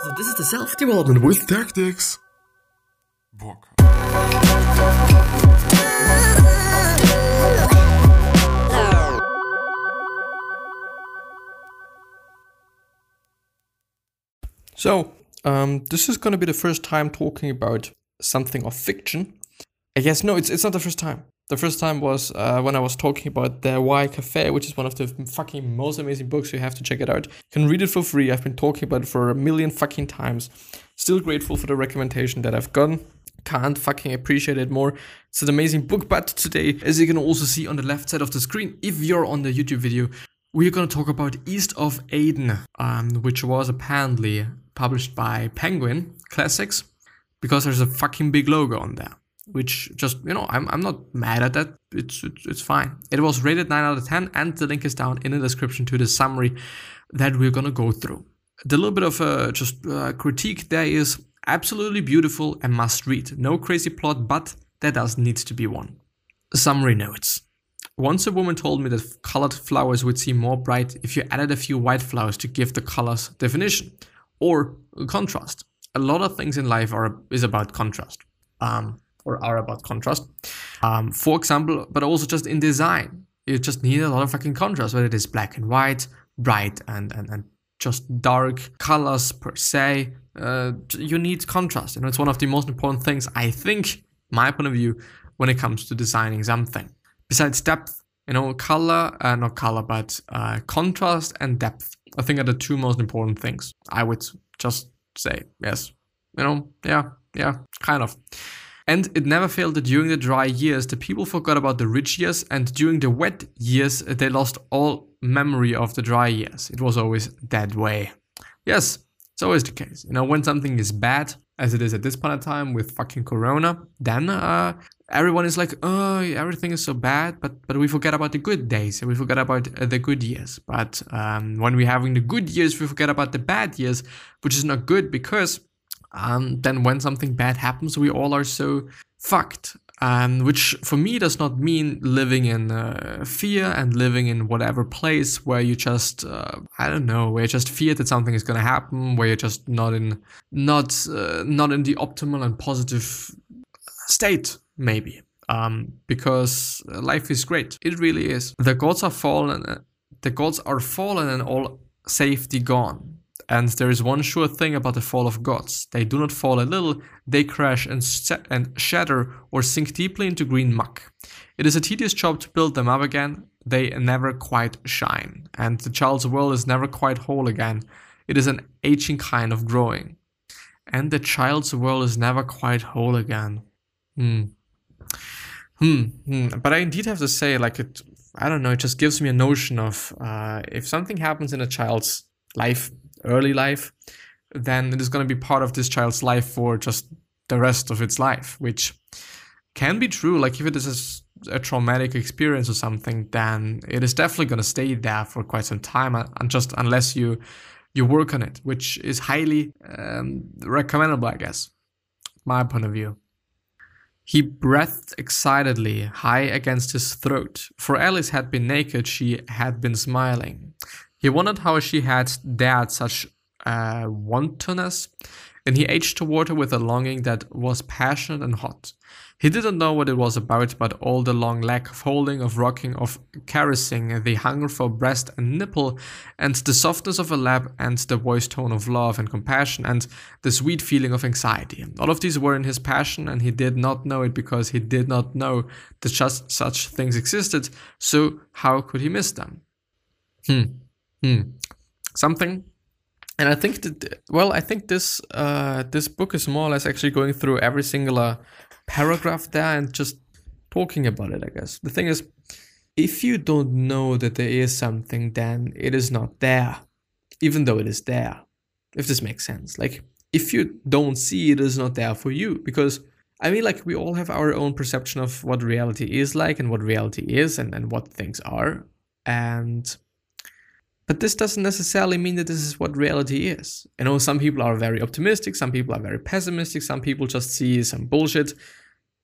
So this is the self-development with tactics. Bock. So, um, this is going to be the first time talking about something of fiction. I guess no, it's it's not the first time. The first time was uh, when I was talking about the Why Cafe, which is one of the fucking most amazing books. You have to check it out. You can read it for free. I've been talking about it for a million fucking times. Still grateful for the recommendation that I've gotten. Can't fucking appreciate it more. It's an amazing book. But today, as you can also see on the left side of the screen, if you're on the YouTube video, we're gonna talk about East of Eden, um, which was apparently published by Penguin Classics, because there's a fucking big logo on there which just you know I'm, I'm not mad at that. It's, it's it's fine. It was rated 9 out of 10 and the link is down in the description to the summary that we're gonna go through. The little bit of uh, just uh, critique there is absolutely beautiful and must read. No crazy plot but there does need to be one. Summary notes. Once a woman told me that colored flowers would seem more bright if you added a few white flowers to give the colors definition or contrast. A lot of things in life are is about contrast. Um, or are about contrast. Um, for example, but also just in design, you just need a lot of fucking contrast, whether it is black and white, bright and, and, and just dark colors per se. Uh, you need contrast. You know, it's one of the most important things, I think, my point of view, when it comes to designing something. Besides depth, you know, color, uh, not color, but uh, contrast and depth. I think are the two most important things. I would just say, yes. You know, yeah, yeah, kind of. And it never failed that during the dry years, the people forgot about the rich years, and during the wet years, they lost all memory of the dry years. It was always that way. Yes, it's always the case. You know, when something is bad, as it is at this point in time with fucking Corona, then uh, everyone is like, oh, everything is so bad, but but we forget about the good days and we forget about uh, the good years. But um, when we're having the good years, we forget about the bad years, which is not good because um, then when something bad happens, we all are so fucked. Um, which for me does not mean living in uh, fear and living in whatever place where you just uh, I don't know where you just fear that something is going to happen, where you're just not in not uh, not in the optimal and positive state maybe. Um, because life is great, it really is. The gods are fallen. Uh, the gods are fallen and all safety gone. And there is one sure thing about the fall of gods. They do not fall a little, they crash and, and shatter or sink deeply into green muck. It is a tedious job to build them up again. They never quite shine. And the child's world is never quite whole again. It is an aging kind of growing. And the child's world is never quite whole again. Hmm. Hmm. hmm. But I indeed have to say, like, it, I don't know, it just gives me a notion of uh, if something happens in a child's life, early life, then it is going to be part of this child's life for just the rest of its life, which can be true. Like if it is a, a traumatic experience or something, then it is definitely going to stay there for quite some time, and just unless you you work on it, which is highly um, recommendable, I guess, my point of view. He breathed excitedly, high against his throat. For Alice had been naked, she had been smiling. He wondered how she had dared such uh, wantonness, and he edged toward her with a longing that was passionate and hot. He didn't know what it was about, but all the long lack of holding, of rocking, of caressing, the hunger for breast and nipple, and the softness of a lap, and the voice tone of love and compassion, and the sweet feeling of anxiety. All of these were in his passion, and he did not know it because he did not know that just such things existed, so how could he miss them? Hmm. Hmm. Something. And I think that well, I think this uh, this book is more or less actually going through every single uh, paragraph there and just talking about it. I guess the thing is, if you don't know that there is something, then it is not there, even though it is there. If this makes sense, like if you don't see it is not there for you because I mean, like, we all have our own perception of what reality is like and what reality is and, and what things are. And but this doesn't necessarily mean that this is what reality is. You know, some people are very optimistic, some people are very pessimistic, some people just see some bullshit.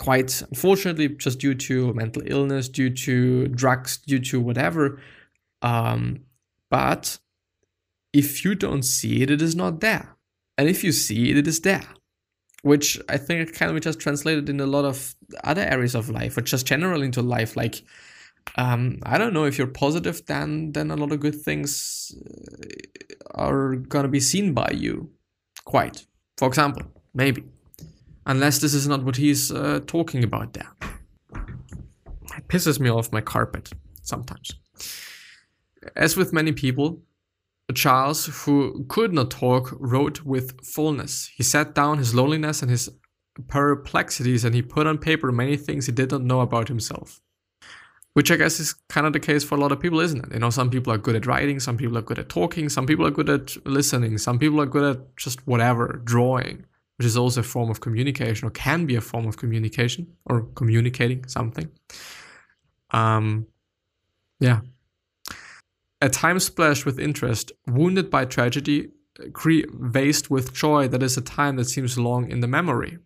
Quite unfortunately, just due to mental illness, due to drugs, due to whatever. Um, but if you don't see it, it is not there. And if you see it, it is there. Which I think can be just translated in a lot of other areas of life, or just generally into life. Like, um, I don't know if you're positive, then then a lot of good things uh, are gonna be seen by you. Quite, for example, maybe, unless this is not what he's uh, talking about there. It pisses me off my carpet sometimes. As with many people, Charles, who could not talk, wrote with fullness. He set down his loneliness and his perplexities and he put on paper many things he did not know about himself. Which I guess is kind of the case for a lot of people, isn't it? You know, some people are good at writing, some people are good at talking, some people are good at listening, some people are good at just whatever, drawing, which is also a form of communication or can be a form of communication or communicating something. Um, yeah, a time splashed with interest, wounded by tragedy, crazed with joy that is a time that seems long in the memory.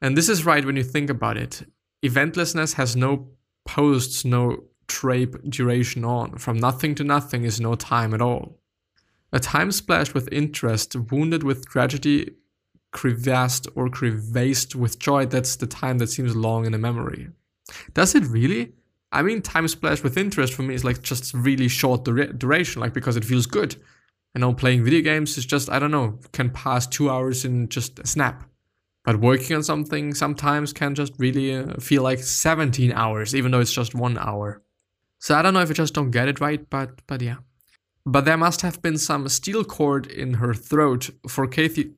And this is right when you think about it. Eventlessness has no posts, no trape duration on. From nothing to nothing is no time at all. A time splashed with interest, wounded with tragedy, crevassed or crevased with joy, that's the time that seems long in the memory. Does it really? I mean, time splashed with interest for me is like just really short dura- duration, like because it feels good. I know, playing video games is just, I don't know, can pass two hours in just a snap. But working on something sometimes can just really uh, feel like 17 hours, even though it's just one hour. So I don't know if I just don't get it right, but but yeah. But there must have been some steel cord in her throat, for Kathy,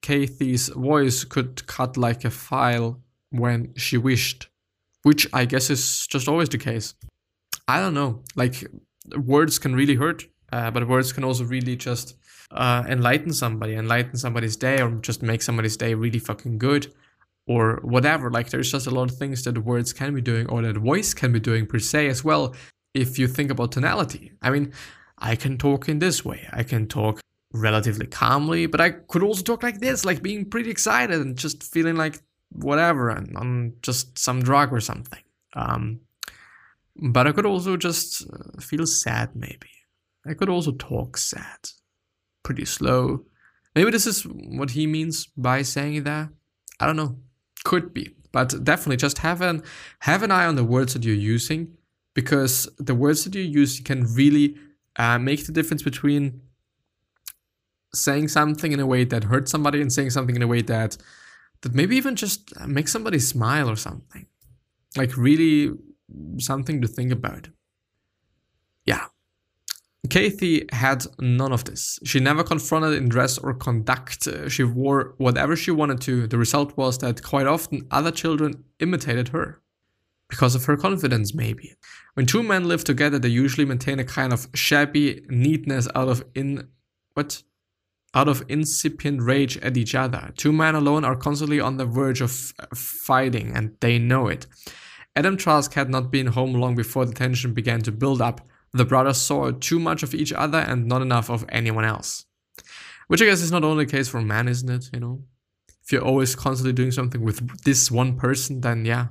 Kathy's voice could cut like a file when she wished which I guess is just always the case. I don't know. Like words can really hurt, uh, but words can also really just uh, enlighten somebody, enlighten somebody's day, or just make somebody's day really fucking good, or whatever. Like there's just a lot of things that words can be doing, or that voice can be doing per se as well. If you think about tonality, I mean, I can talk in this way. I can talk relatively calmly, but I could also talk like this, like being pretty excited and just feeling like whatever and on just some drug or something. Um, but I could also just uh, feel sad, maybe. I could also talk sad, pretty slow. Maybe this is what he means by saying that. I don't know. Could be, but definitely just have an have an eye on the words that you're using, because the words that you use can really uh, make the difference between saying something in a way that hurts somebody and saying something in a way that that maybe even just make somebody smile or something. Like really something to think about. Yeah. Kathy had none of this. She never confronted in dress or conduct. Uh, she wore whatever she wanted to. The result was that quite often other children imitated her. Because of her confidence, maybe. When two men live together, they usually maintain a kind of shabby neatness out of in what out of incipient rage at each other. Two men alone are constantly on the verge of uh, fighting, and they know it. Adam Trask had not been home long before the tension began to build up. The brothers saw too much of each other and not enough of anyone else. Which I guess is not only the case for men, isn't it? You know, if you're always constantly doing something with this one person, then yeah,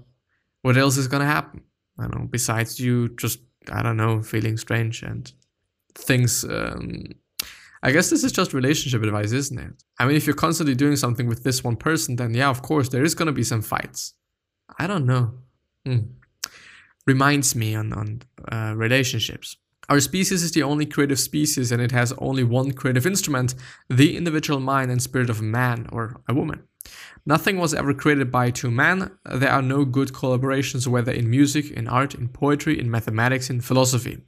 what else is gonna happen? I don't know. Besides you just, I don't know, feeling strange and things um, I guess this is just relationship advice, isn't it? I mean, if you're constantly doing something with this one person, then yeah, of course, there is to be some fights. I don't know. Hmm. Reminds me on, on uh, relationships. Our species is the only creative species and it has only one creative instrument the individual mind and spirit of a man or a woman. Nothing was ever created by two men. There are no good collaborations, whether in music, in art, in poetry, in mathematics, in philosophy.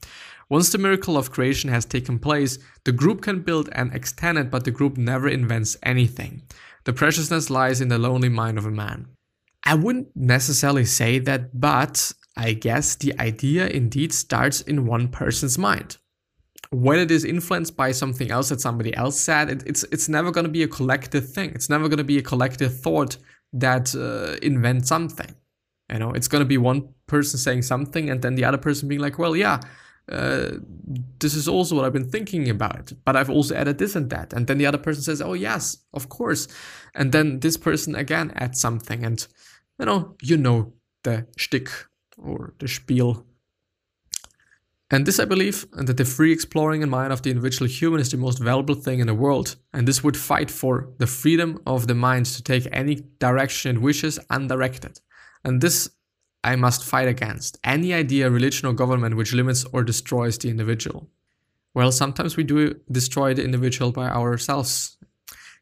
Once the miracle of creation has taken place, the group can build and extend it, but the group never invents anything. The preciousness lies in the lonely mind of a man. I wouldn't necessarily say that, but I guess the idea indeed starts in one person's mind. When it is influenced by something else that somebody else said, it, it's it's never going to be a collective thing. It's never going to be a collective thought that uh, invents something. You know, it's going to be one person saying something and then the other person being like, "Well, yeah, uh, this is also what I've been thinking about, but I've also added this and that. And then the other person says, oh, yes, of course. And then this person again adds something. And, you know, you know the shtick or the spiel. And this, I believe, that the free exploring in mind of the individual human is the most valuable thing in the world. And this would fight for the freedom of the mind to take any direction it wishes undirected. And this I must fight against any idea, religion, or government which limits or destroys the individual. Well, sometimes we do destroy the individual by ourselves.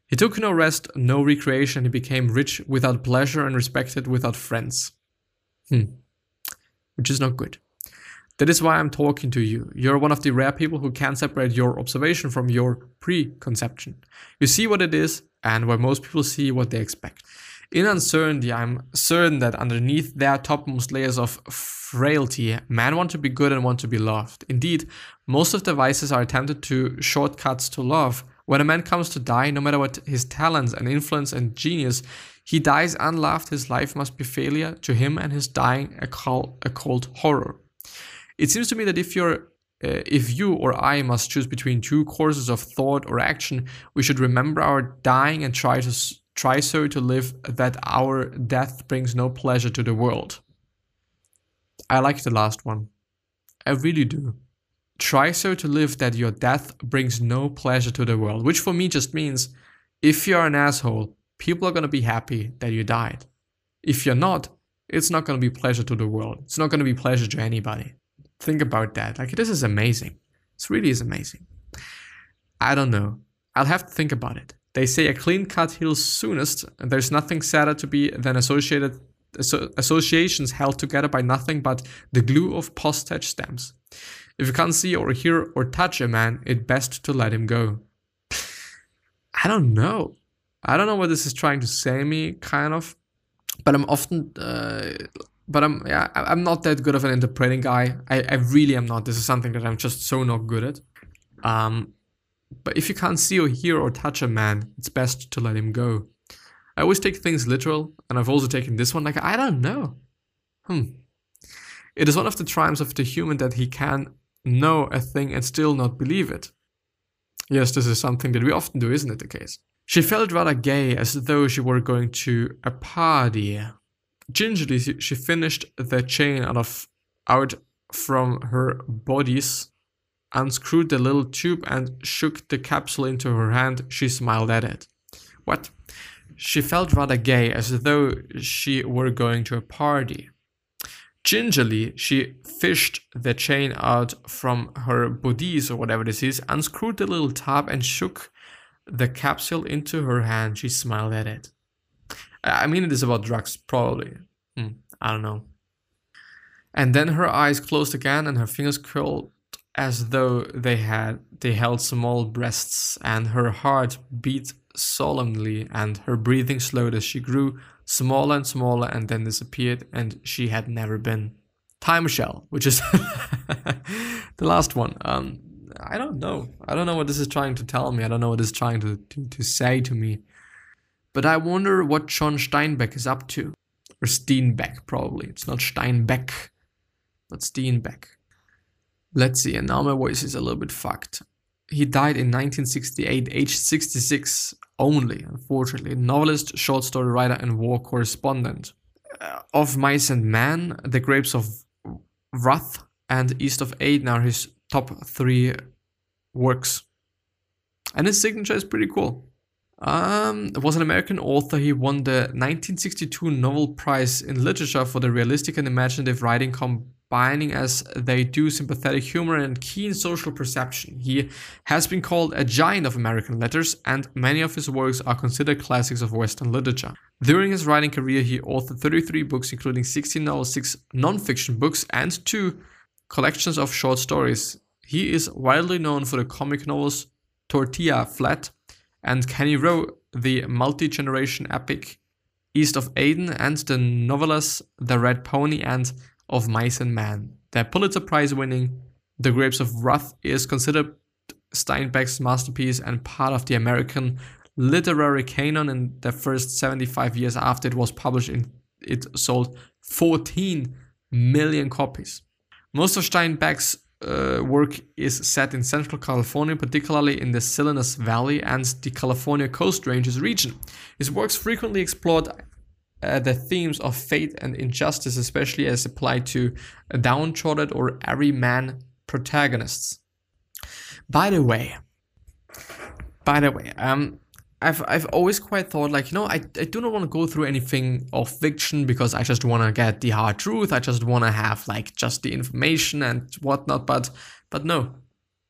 He took no rest, no recreation, he became rich without pleasure and respected without friends. Hmm. Which is not good. That is why I'm talking to you. You're one of the rare people who can separate your observation from your preconception. You see what it is, and where most people see what they expect. In uncertainty, I'm certain that underneath their topmost layers of frailty, men want to be good and want to be loved. Indeed, most of the vices are attempted to shortcuts to love. When a man comes to die, no matter what his talents and influence and genius, he dies unloved. His life must be failure to him, and his dying a cold, a cold horror. It seems to me that if you're uh, if you or I must choose between two courses of thought or action, we should remember our dying and try to try so to live that our death brings no pleasure to the world. I like the last one. I really do. Try so to live that your death brings no pleasure to the world, which for me just means if you're an asshole, people are going to be happy that you died. If you're not, it's not going to be pleasure to the world. It's not going to be pleasure to anybody. Think about that. Like, this is amazing. This really is amazing. I don't know. I'll have to think about it. They say a clean cut heals soonest, and there's nothing sadder to be than associated associations held together by nothing but the glue of postage stamps. If you can't see or hear or touch a man, it's best to let him go. I don't know. I don't know what this is trying to say me, kind of. But I'm often uh, but I'm yeah I'm not that good of an interpreting guy. I, I really am not. This is something that I'm just so not good at. Um, but if you can't see or hear or touch a man, it's best to let him go. I always take things literal, and I've also taken this one like I don't know. Hmm. It is one of the triumphs of the human that he can know a thing and still not believe it. Yes, this is something that we often do, isn't it the case? She felt rather gay, as though she were going to a party. Gingerly, she finished the chain out of out from her bodice, unscrewed the little tube, and shook the capsule into her hand. She smiled at it. What? She felt rather gay, as though she were going to a party. Gingerly, she fished the chain out from her bodice or whatever this is, unscrewed the little tab, and shook the capsule into her hand. She smiled at it. I mean, it is about drugs, probably. Hmm, I don't know. And then her eyes closed again, and her fingers curled as though they had they held small breasts, and her heart beat solemnly, and her breathing slowed as she grew smaller and smaller, and then disappeared, and she had never been. Timshel, which is the last one. Um, I don't know. I don't know what this is trying to tell me. I don't know what it's trying to, to, to say to me. But I wonder what John Steinbeck is up to. Or Steinbeck, probably. It's not Steinbeck, but Steinbeck. Let's see, and now my voice is a little bit fucked. He died in 1968, aged 66 only, unfortunately. Novelist, short story writer, and war correspondent. Uh, of Mice and Men, The Grapes of Wrath, and East of Eden are his top three works. And his signature is pretty cool. Um, was an American author. He won the 1962 Nobel Prize in Literature for the realistic and imaginative writing combining as they do sympathetic humor and keen social perception. He has been called a giant of American letters, and many of his works are considered classics of Western literature. During his writing career, he authored 33 books, including 16 novels, 6 non-fiction books, and 2 collections of short stories. He is widely known for the comic novels Tortilla Flat, and Cannery Row, the multi generation epic East of Eden, and the novellas The Red Pony and Of Mice and Men. Their Pulitzer Prize winning The Grapes of Wrath is considered Steinbeck's masterpiece and part of the American literary canon in the first 75 years after it was published. In, it sold 14 million copies. Most of Steinbeck's uh, work is set in central California, particularly in the Salinas Valley and the California Coast Ranges region. His works frequently explored uh, the themes of fate and injustice, especially as applied to downtrodden or everyman protagonists. By the way, by the way, um, I've I've always quite thought like you know I, I do not want to go through anything of fiction because I just want to get the hard truth. I just want to have like just the information and whatnot. But but no,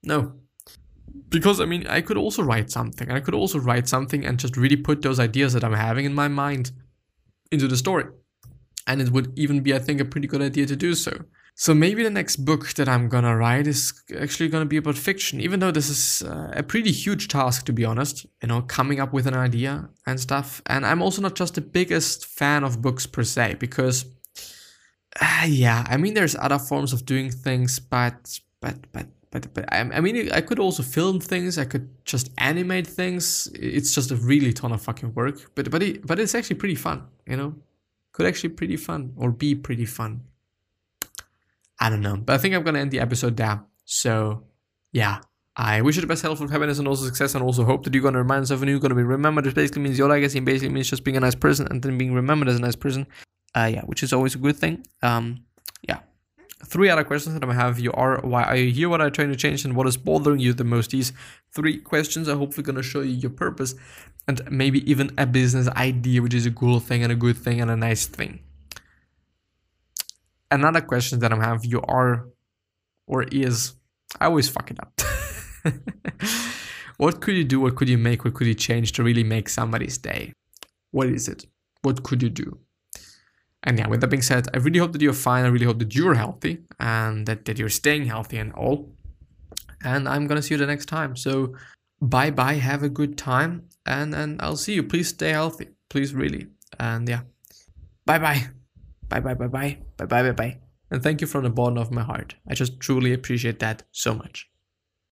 no, because I mean I could also write something. I could also write something and just really put those ideas that I'm having in my mind into the story, and it would even be I think a pretty good idea to do so. So maybe the next book that I'm gonna write is actually gonna be about fiction, even though this is uh, a pretty huge task to be honest, you know, coming up with an idea and stuff. And I'm also not just the biggest fan of books per se, because uh, yeah, I mean, there's other forms of doing things, but but but but but I, I mean, I could also film things. I could just animate things. It's just a really ton of fucking work, but but it, but it's actually pretty fun, you know. Could actually pretty fun or be pretty fun. I don't know. But I think I'm gonna end the episode there. So yeah. I wish you the best health and happiness and also success and also hope that you're gonna remind yourself and you're gonna be remembered. This basically means your legacy and basically means just being a nice person and then being remembered as a nice person. Uh yeah, which is always a good thing. Um yeah. Three other questions that I have you are why are you here? What are you trying to change and what is bothering you the most? These three questions are hopefully gonna show you your purpose and maybe even a business idea, which is a cool thing and a good thing and a nice thing another question that I'm have you are or is I always fuck it up. what could you do? What could you make? What could you change to really make somebody's day? What is it? What could you do? And yeah, with that being said, I really hope that you're fine. I really hope that you're healthy and that, that you're staying healthy and all. And I'm gonna see you the next time. So bye bye, have a good time, and and I'll see you. Please stay healthy. Please really. And yeah. Bye bye. Bye bye bye bye. Bye bye bye bye. And thank you from the bottom of my heart. I just truly appreciate that so much.